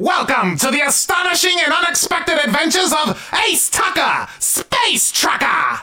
Welcome to the astonishing and unexpected adventures of Ace Tucker, Space Trucker!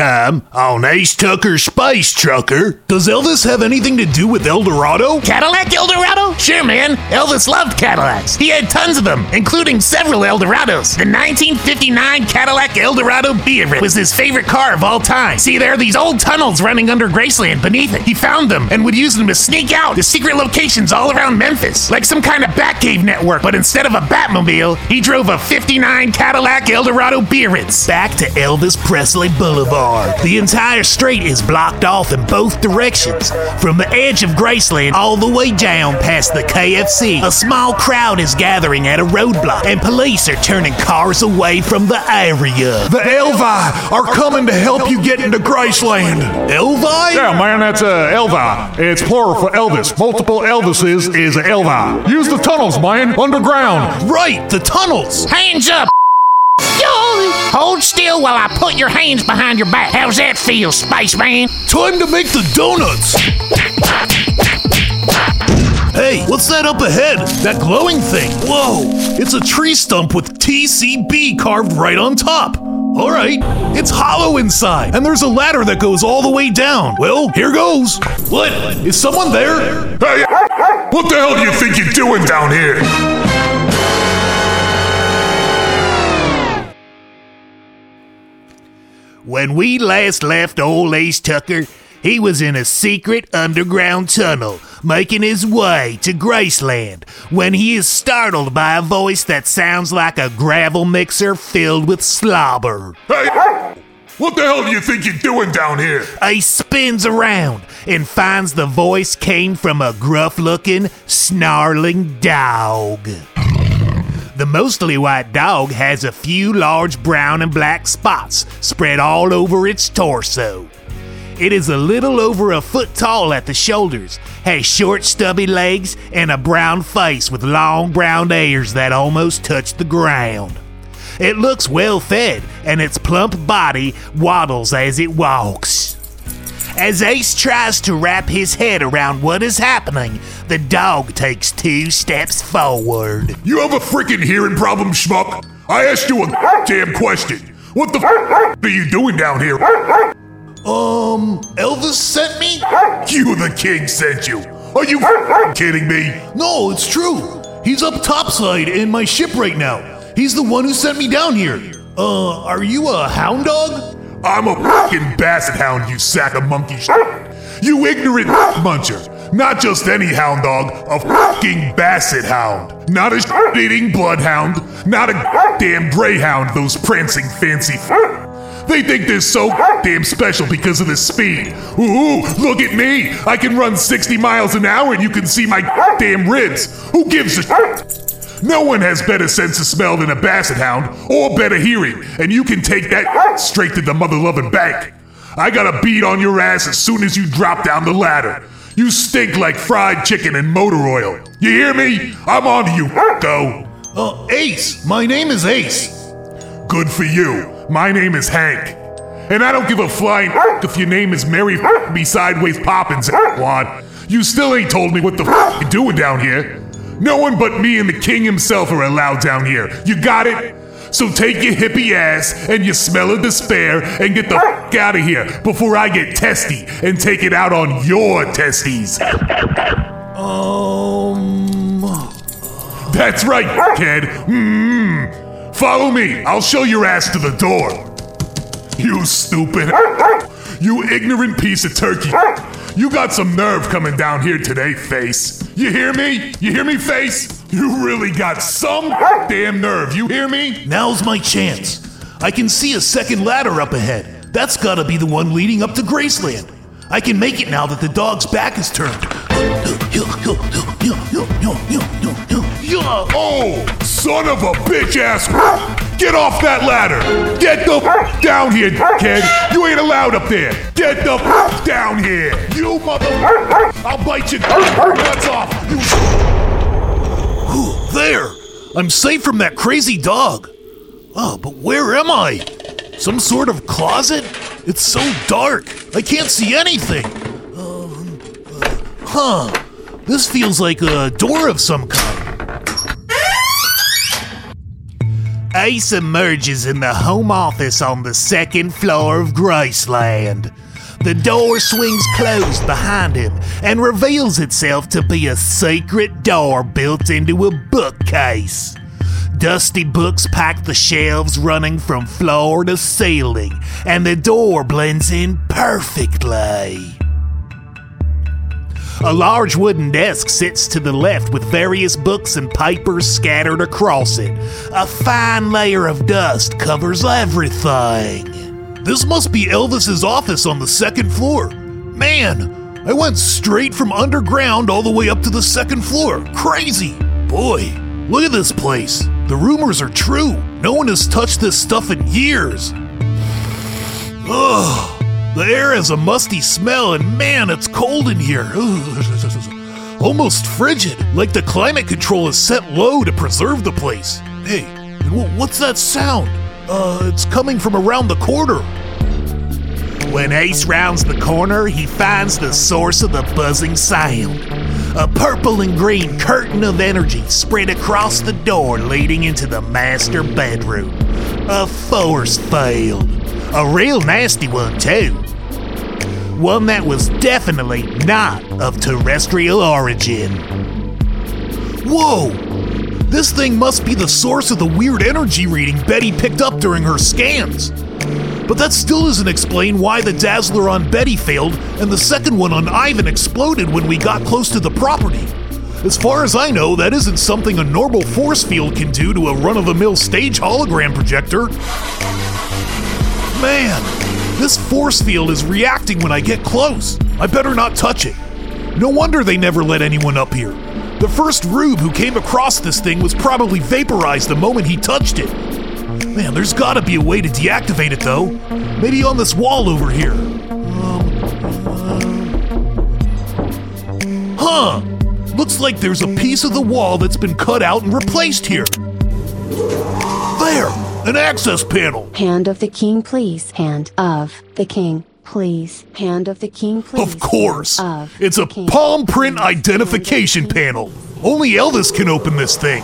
Time on Ace Tucker's Space Trucker, does Elvis have anything to do with El Dorado? Cadillac Eldorado? Sure, man. Elvis loved Cadillacs. He had tons of them, including several Eldorados. The 1959 Cadillac Eldorado Beaver was his favorite car of all time. See, there are these old tunnels running under Graceland beneath it. He found them and would use them to sneak out to secret locations all around Memphis, like some kind of Batcave network. But instead of a Batmobile, he drove a 59 Cadillac Eldorado Biarritz. Back to Elvis Presley Boulevard. The entire street is blocked off in both directions. From the edge of Graceland all the way down past the KFC, a small crowd is gathering at a roadblock, and police are turning cars away from the area. The Elvi are coming to help you get into Graceland. Elvi? Yeah, man, that's uh, Elvi. It's plural for Elvis. Multiple Elvises is Elvi. Use the tunnels, man, underground. Right, the tunnels. Hands up! Yo! Hold still while I put your hands behind your back. How's that feel, spaceman? Time to make the donuts! Hey, what's that up ahead? That glowing thing? Whoa! It's a tree stump with TCB carved right on top. Alright, it's hollow inside, and there's a ladder that goes all the way down. Well, here goes. What? Is someone there? Hey, what the hell do you think you're doing down here? When we last left old Ace Tucker, he was in a secret underground tunnel, making his way to Graceland, when he is startled by a voice that sounds like a gravel mixer filled with slobber. Hey, what the hell do you think you're doing down here? Ace spins around and finds the voice came from a gruff looking, snarling dog. The mostly white dog has a few large brown and black spots spread all over its torso. It is a little over a foot tall at the shoulders, has short, stubby legs, and a brown face with long brown ears that almost touch the ground. It looks well fed, and its plump body waddles as it walks. As Ace tries to wrap his head around what is happening, the dog takes two steps forward. You have a freaking hearing problem, schmuck? I asked you a damn question. What the f are you doing down here? Um, Elvis sent me? You, the king, sent you. Are you f- kidding me? No, it's true. He's up topside in my ship right now. He's the one who sent me down here. Uh, are you a hound dog? I'm a fucking basset hound, you sack of monkey shit. You ignorant muncher. Not just any hound dog, a fucking basset hound. Not a shit-eating bloodhound. Not a damn greyhound, those prancing fancy f- They think they're so damn special because of the speed. Ooh, look at me. I can run 60 miles an hour and you can see my damn ribs. Who gives a shit? No one has better sense of smell than a basset hound, or better hearing, and you can take that straight to the mother loving bank. I got a beat on your ass as soon as you drop down the ladder. You stink like fried chicken and motor oil. You hear me? I'm on to you, go. Uh, Ace. My name is Ace. Good for you. My name is Hank. And I don't give a flying if your name is Mary me sideways Poppins, wad. You still ain't told me what the f you're doing down here. No one but me and the king himself are allowed down here. You got it? So take your hippie ass and your smell of despair and get the f out of here before I get testy and take it out on your testes. Um. That's right, kid. Mm. Follow me. I'll show your ass to the door. You stupid. You ignorant piece of turkey. You got some nerve coming down here today, face. You hear me? You hear me, face? You really got some damn nerve. You hear me? Now's my chance. I can see a second ladder up ahead. That's gotta be the one leading up to Graceland. I can make it now that the dog's back is turned. Oh, son of a bitch ass. Get off that ladder. Get the down here, kid. You ain't allowed up there. Get the down here. You mother. I'll bite your nuts off. You There! I'm safe from that crazy dog. Oh, but where am I? Some sort of closet? It's so dark. I can't see anything. Huh. This feels like a door of some kind. Ace emerges in the home office on the second floor of Graceland. The door swings closed behind him and reveals itself to be a secret door built into a bookcase. Dusty books pack the shelves running from floor to ceiling, and the door blends in perfectly. A large wooden desk sits to the left with various books and papers scattered across it. A fine layer of dust covers everything. This must be Elvis's office on the second floor. Man, I went straight from underground all the way up to the second floor. Crazy. Boy, look at this place. The rumors are true. No one has touched this stuff in years. Ugh. The air has a musty smell, and man, it's cold in here. Almost frigid, like the climate control is set low to preserve the place. Hey, what's that sound? Uh, it's coming from around the corner. When Ace rounds the corner, he finds the source of the buzzing sound. A purple and green curtain of energy spread across the door leading into the master bedroom. A force field. A real nasty one, too. One that was definitely not of terrestrial origin. Whoa! This thing must be the source of the weird energy reading Betty picked up during her scans. But that still doesn't explain why the Dazzler on Betty failed and the second one on Ivan exploded when we got close to the property. As far as I know, that isn't something a normal force field can do to a run of the mill stage hologram projector. Man, this force field is reacting when I get close. I better not touch it. No wonder they never let anyone up here. The first rube who came across this thing was probably vaporized the moment he touched it. Man, there's gotta be a way to deactivate it though. Maybe on this wall over here. Um, uh, huh. Looks like there's a piece of the wall that's been cut out and replaced here. There, an access panel. Hand of the king, please. Hand of the king, please. Hand of the king, please. Of course. Of It's a king, palm print identification panel. Only Elvis can open this thing.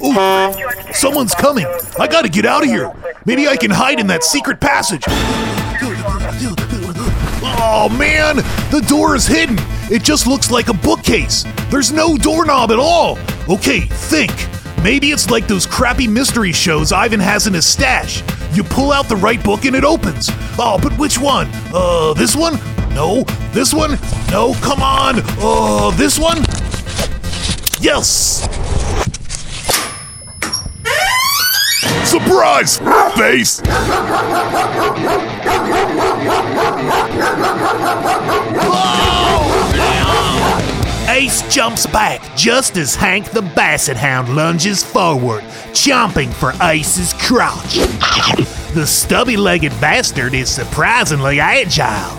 Ooh, someone's coming. I gotta get out of here. Maybe I can hide in that secret passage. Oh man, the door is hidden. It just looks like a bookcase. There's no doorknob at all. Okay, think. Maybe it's like those crappy mystery shows Ivan has in his stash. You pull out the right book and it opens. Oh, but which one? Uh, this one? No. This one? No, come on. Uh, this one? Yes. Surprise, face. Ace jumps back just as Hank the Basset Hound lunges forward, chomping for Ace's crotch. The stubby legged bastard is surprisingly agile.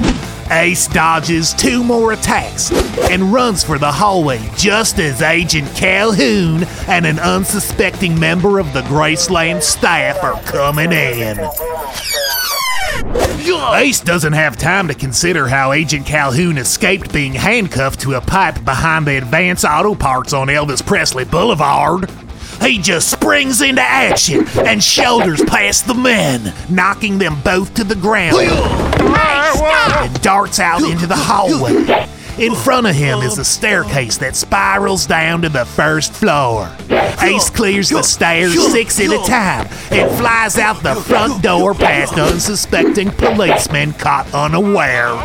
Ace dodges two more attacks and runs for the hallway just as Agent Calhoun and an unsuspecting member of the Graceland staff are coming in. Ace doesn't have time to consider how Agent Calhoun escaped being handcuffed to a pipe behind the Advance Auto Parts on Elvis Presley Boulevard. he just springs into action and shoulders past the men, knocking them both to the ground. And darts out into the hallway. In front of him is a staircase that spirals down to the first floor. Ace clears the stairs six at a time. And flies out the front door past unsuspecting policemen caught unawares.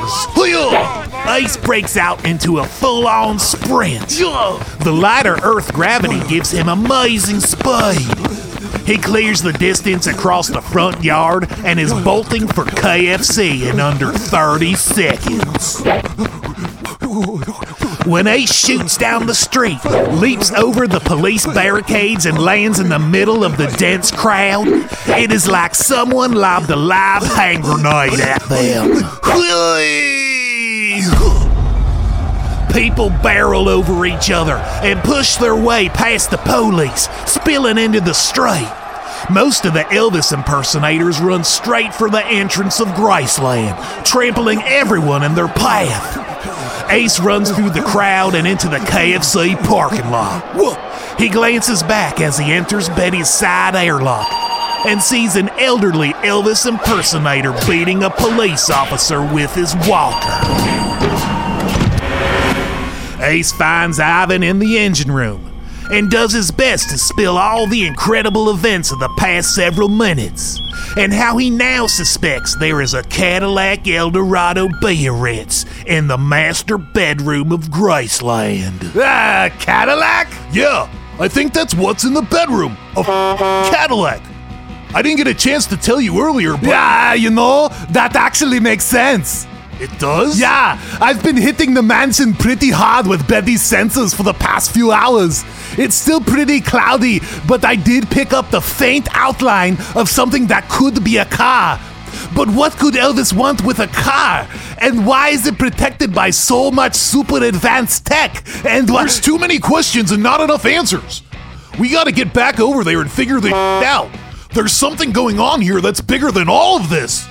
Ace breaks out into a full on sprint. The lighter Earth gravity gives him amazing speed. He clears the distance across the front yard and is bolting for KFC in under 30 seconds. When Ace shoots down the street, leaps over the police barricades, and lands in the middle of the dense crowd, it is like someone lobbed a live hand grenade at them. People barrel over each other and push their way past the police, spilling into the street. Most of the Elvis impersonators run straight for the entrance of Graceland, trampling everyone in their path. Ace runs through the crowd and into the KFC parking lot. He glances back as he enters Betty's side airlock and sees an elderly Elvis impersonator beating a police officer with his walker. Ace finds Ivan in the engine room and does his best to spill all the incredible events of the past several minutes and how he now suspects there is a Cadillac Eldorado Biarritz in the master bedroom of Graceland. Ah, Cadillac? Yeah, I think that's what's in the bedroom of Cadillac. I didn't get a chance to tell you earlier, but. Yeah, you know, that actually makes sense. It does? Yeah, I've been hitting the mansion pretty hard with Betty's sensors for the past few hours. It's still pretty cloudy, but I did pick up the faint outline of something that could be a car. But what could Elvis want with a car? And why is it protected by so much super advanced tech? And what? There's too many questions and not enough answers. We gotta get back over there and figure this out. There's something going on here that's bigger than all of this.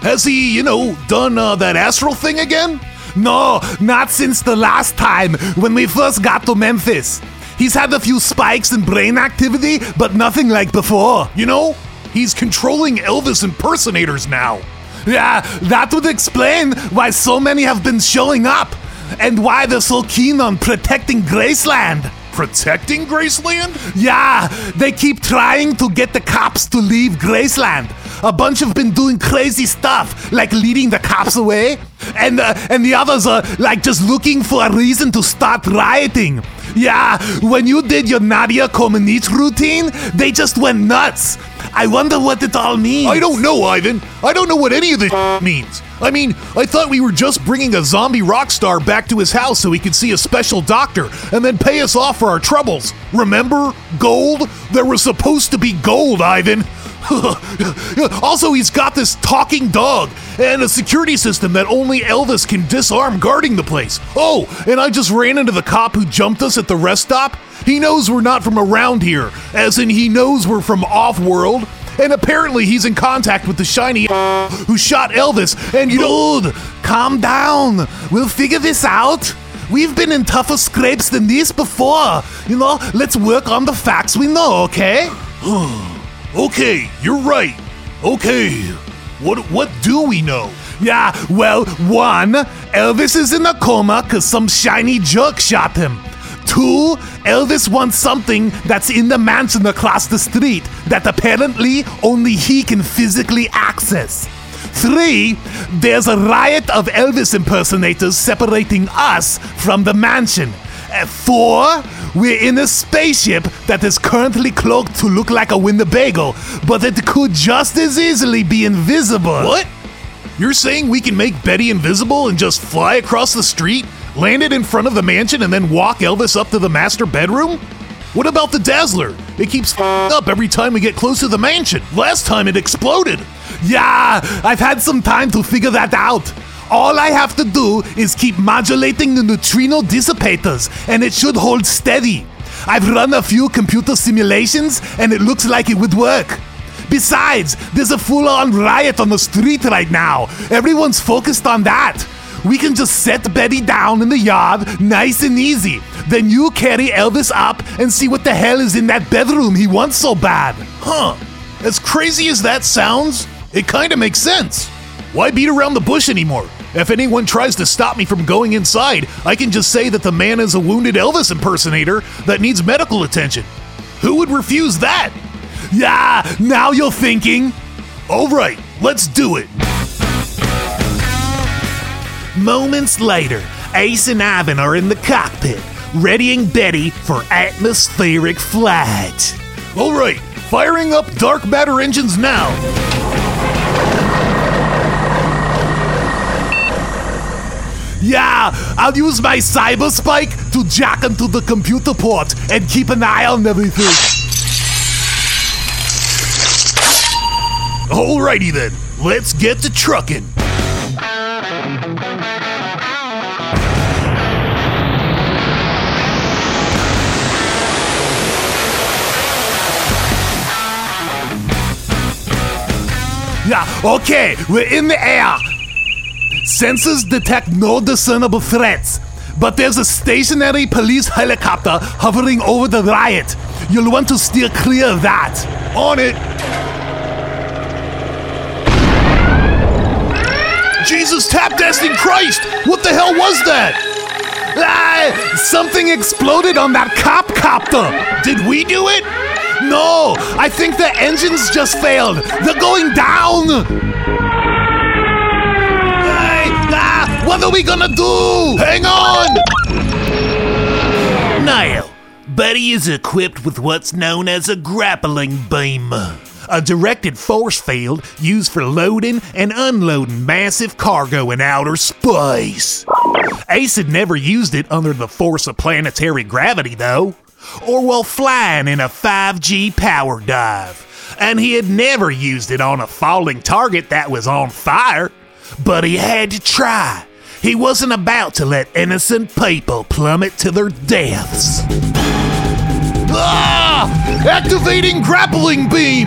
Has he, you know, done uh, that astral thing again? No, not since the last time when we first got to Memphis. He's had a few spikes in brain activity, but nothing like before. You know, he's controlling Elvis impersonators now. Yeah, that would explain why so many have been showing up and why they're so keen on protecting Graceland. Protecting Graceland? Yeah, they keep trying to get the cops to leave Graceland. A bunch have been doing crazy stuff, like leading the cops away, and uh, and the others are like just looking for a reason to start rioting. Yeah, when you did your Nadia Comaneci routine, they just went nuts. I wonder what it all means. I don't know, Ivan. I don't know what any of this means. I mean, I thought we were just bringing a zombie rock star back to his house so he could see a special doctor and then pay us off for our troubles. Remember? Gold? There was supposed to be gold, Ivan. Also, he's got this talking dog and a security system that only Elvis can disarm guarding the place. Oh, and I just ran into the cop who jumped us at the rest stop. He knows we're not from around here, as in he knows we're from off world. And apparently he's in contact with the shiny who shot Elvis. And you know, Dude, calm down. We'll figure this out. We've been in tougher scrapes than this before. You know, let's work on the facts we know, okay? Okay, you're right. Okay, what what do we know? Yeah, well, one, Elvis is in a coma because some shiny jerk shot him. Two, Elvis wants something that's in the mansion across the street that apparently only he can physically access. Three, there's a riot of Elvis impersonators separating us from the mansion. Four, we're in a spaceship that is currently cloaked to look like a Winnebago, but it could just as easily be invisible. What? You're saying we can make Betty invisible and just fly across the street, land it in front of the mansion, and then walk Elvis up to the master bedroom? What about the Dazzler? It keeps up every time we get close to the mansion. Last time it exploded. Yeah, I've had some time to figure that out. All I have to do is keep modulating the neutrino dissipators, and it should hold steady. I've run a few computer simulations, and it looks like it would work. Besides, there's a full on riot on the street right now. Everyone's focused on that. we can just set Betty down in the yard, nice and easy. Then you carry Elvis up and see what the hell is in that bedroom he wants so bad. Huh. As crazy as that sounds, it kinda makes sense. Why beat around the bush anymore? If anyone tries to stop me from going inside, I can just say that the man is a wounded Elvis impersonator that needs medical attention. Who would refuse that? Yeah, now you're thinking. All right, let's do it. Moments later, Ace and Ivan are in the cockpit, readying Betty for atmospheric flight. All right, firing up dark matter engines now. Yeah, I'll use my cyber spike to jack into the computer port and keep an eye on everything. Alrighty then, let's get to trucking. Yeah, okay, we're in the air. Sensors detect no discernible threats, but there's a stationary police helicopter hovering over the riot. You'll want to steer clear of that. On it. Jesus tap dancing Christ! What the hell was that? Ah, something exploded on that cop copter. Did we do it? No, I think the engines just failed. They're going down. What are we gonna do? Hang on! Now, Betty is equipped with what's known as a grappling beam. A directed force field used for loading and unloading massive cargo in outer space. Ace had never used it under the force of planetary gravity, though, or while flying in a 5G power dive. And he had never used it on a falling target that was on fire. But he had to try. He wasn't about to let innocent people plummet to their deaths. Ah! Activating grappling beam!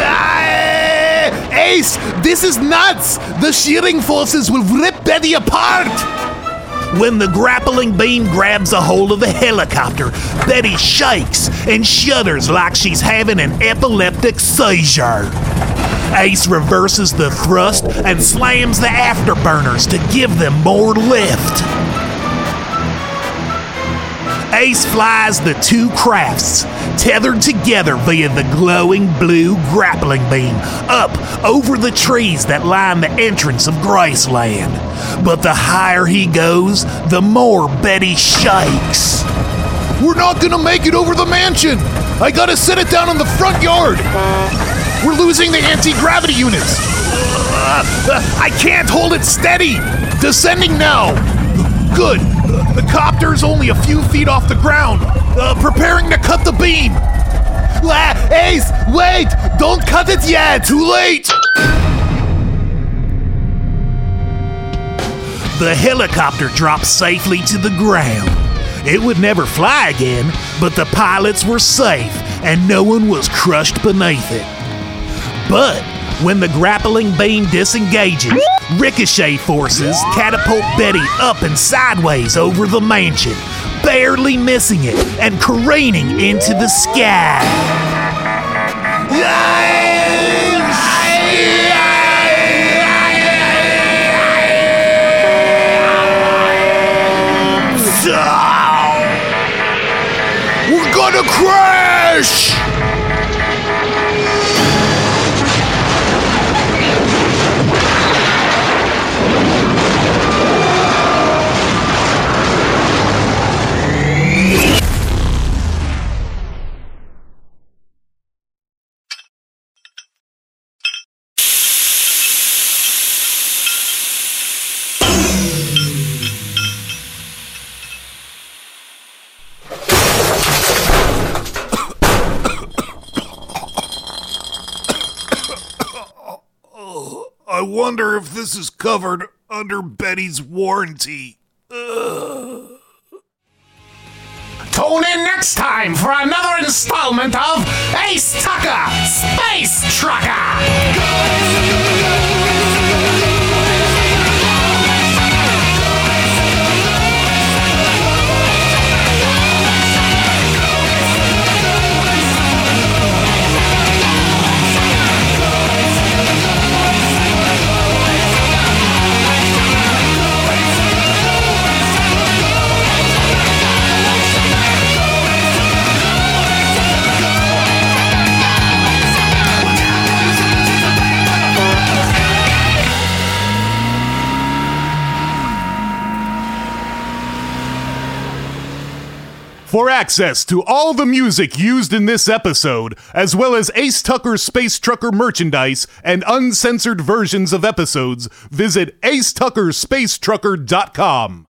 Ah, Ace, this is nuts. The shearing forces will rip Betty apart. When the grappling beam grabs a hold of the helicopter, Betty shakes and shudders like she's having an epileptic seizure. Ace reverses the thrust and slams the afterburners to give them more lift. Ace flies the two crafts, tethered together via the glowing blue grappling beam, up over the trees that line the entrance of Graceland. But the higher he goes, the more Betty shakes. We're not gonna make it over the mansion! I gotta set it down in the front yard! We're losing the anti gravity units! Uh, uh, I can't hold it steady! Descending now! Good! The copter's only a few feet off the ground! Uh, preparing to cut the beam! Ah, Ace, wait! Don't cut it yet! Too late! The helicopter dropped safely to the ground. It would never fly again, but the pilots were safe and no one was crushed beneath it. But when the grappling beam disengages, ricochet forces catapult Betty up and sideways over the mansion, barely missing it and careening into the sky. Wonder if this is covered under Betty's warranty. Tune in next time for another installment of Ace Tucker Space Trucker! Access to all the music used in this episode, as well as Ace Tucker Space Trucker merchandise and uncensored versions of episodes, visit acetuckerspacetrucker.com.